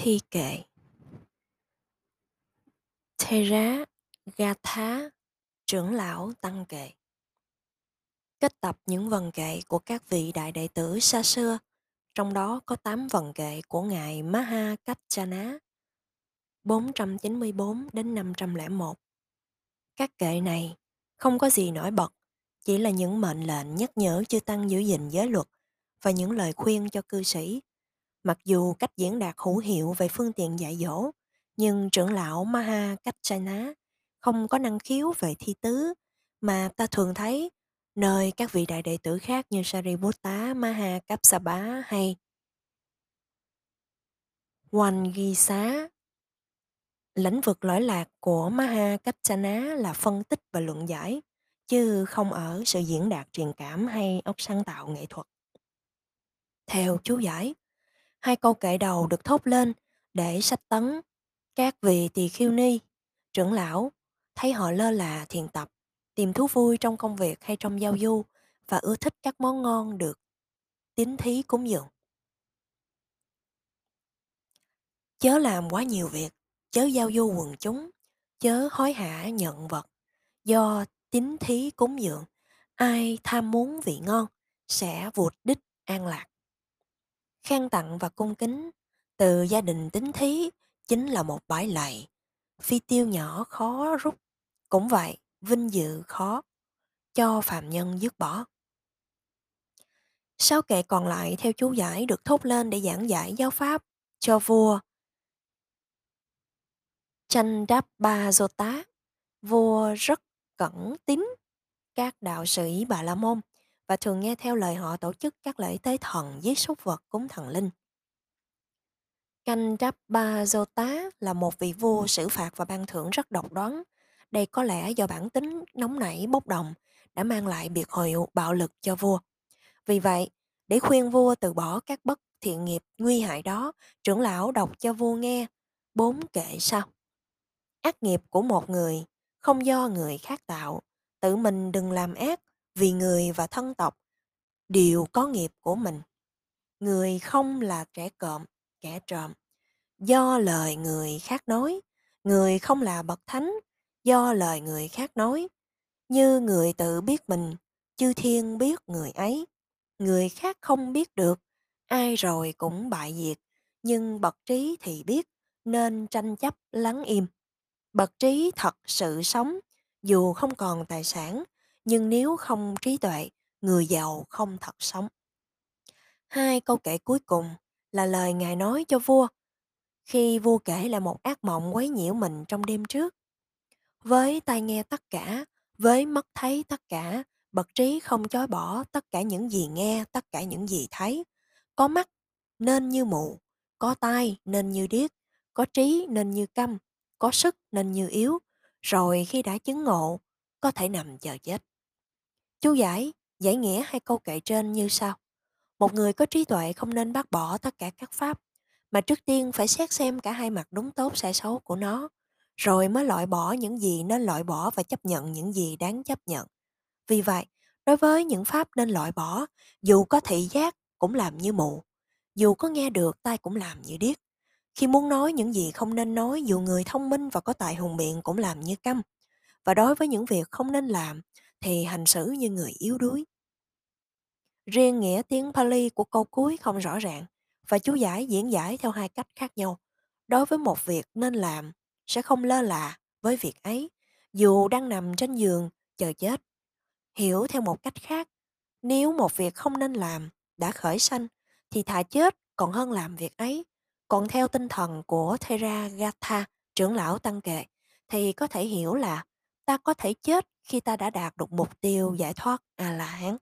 Thi kệ. Thera Gatha trưởng lão tăng kệ. Kết tập những vần kệ của các vị đại đệ tử xa xưa, trong đó có 8 vần kệ của ngài Maha Kachana 494 đến 501 các kệ này không có gì nổi bật, chỉ là những mệnh lệnh nhắc nhở chư tăng giữ gìn giới luật và những lời khuyên cho cư sĩ mặc dù cách diễn đạt hữu hiệu về phương tiện dạy dỗ nhưng trưởng lão Maha Kachana không có năng khiếu về thi tứ mà ta thường thấy nơi các vị đại đệ tử khác như Sariputta, Maha Kapsabá hay Wangisa. Lĩnh vực lỗi lạc của Maha Kachana là phân tích và luận giải, chứ không ở sự diễn đạt truyền cảm hay óc sáng tạo nghệ thuật. Theo chú giải, hai câu kệ đầu được thốt lên để sách tấn các vị tỳ khiêu ni, trưởng lão, thấy họ lơ là thiền tập, tìm thú vui trong công việc hay trong giao du và ưa thích các món ngon được tín thí cúng dường. Chớ làm quá nhiều việc, chớ giao du quần chúng, chớ hối hả nhận vật. Do tín thí cúng dường, ai tham muốn vị ngon sẽ vụt đích an lạc. Khen tặng và cung kính từ gia đình tín thí chính là một bãi lạy. Phi tiêu nhỏ khó rút. Cũng vậy, vinh dự khó cho phạm nhân dứt bỏ. Sáu kệ còn lại theo chú giải được thốt lên để giảng giải giáo pháp cho vua Chandabajota. Vua rất cẩn tín các đạo sĩ Bà La Môn và thường nghe theo lời họ tổ chức các lễ tế thần giết súc vật cúng thần linh. Candabajota là một vị vua xử phạt và ban thưởng rất độc đoán. Đây có lẽ do bản tính nóng nảy bốc đồng đã mang lại biệt hiệu bạo lực cho vua. Vì vậy, để khuyên vua từ bỏ các bất thiện nghiệp nguy hại đó, trưởng lão đọc cho vua nghe bốn kệ sau. Ác nghiệp của một người không do người khác tạo, tự mình đừng làm ác vì người và thân tộc đều có nghiệp của mình. Người không là kẻ cộm, kẻ trộm. Do lời người khác nói, người không là bậc thánh, do lời người khác nói. Như người tự biết mình, chư thiên biết người ấy. Người khác không biết được, ai rồi cũng bại diệt, nhưng bậc trí thì biết, nên tranh chấp lắng im. Bậc trí thật sự sống, dù không còn tài sản, nhưng nếu không trí tuệ, người giàu không thật sống. Hai câu kể cuối cùng là lời Ngài nói cho vua khi vua kể là một ác mộng quấy nhiễu mình trong đêm trước. Với tai nghe tất cả, với mắt thấy tất cả, bậc trí không chối bỏ tất cả những gì nghe, tất cả những gì thấy. Có mắt nên như mù, có tai nên như điếc, có trí nên như câm, có sức nên như yếu, rồi khi đã chứng ngộ, có thể nằm chờ chết. Chú giải, giải nghĩa hai câu kệ trên như sau. Một người có trí tuệ không nên bác bỏ tất cả các pháp, mà trước tiên phải xét xem cả hai mặt đúng tốt sai xấu của nó, rồi mới loại bỏ những gì nên loại bỏ và chấp nhận những gì đáng chấp nhận. Vì vậy, đối với những pháp nên loại bỏ, dù có thị giác cũng làm như mù, dù có nghe được tai cũng làm như điếc. Khi muốn nói những gì không nên nói, dù người thông minh và có tài hùng biện cũng làm như câm. Và đối với những việc không nên làm, thì hành xử như người yếu đuối. Riêng nghĩa tiếng Pali của câu cuối không rõ ràng và chú giải diễn giải theo hai cách khác nhau. Đối với một việc nên làm, sẽ không lơ là với việc ấy, dù đang nằm trên giường chờ chết. Hiểu theo một cách khác, nếu một việc không nên làm đã khởi sanh thì thà chết còn hơn làm việc ấy. Còn theo tinh thần của Theragatha, trưởng lão tăng kệ, thì có thể hiểu là ta có thể chết khi ta đã đạt được mục tiêu giải thoát A-la-hán.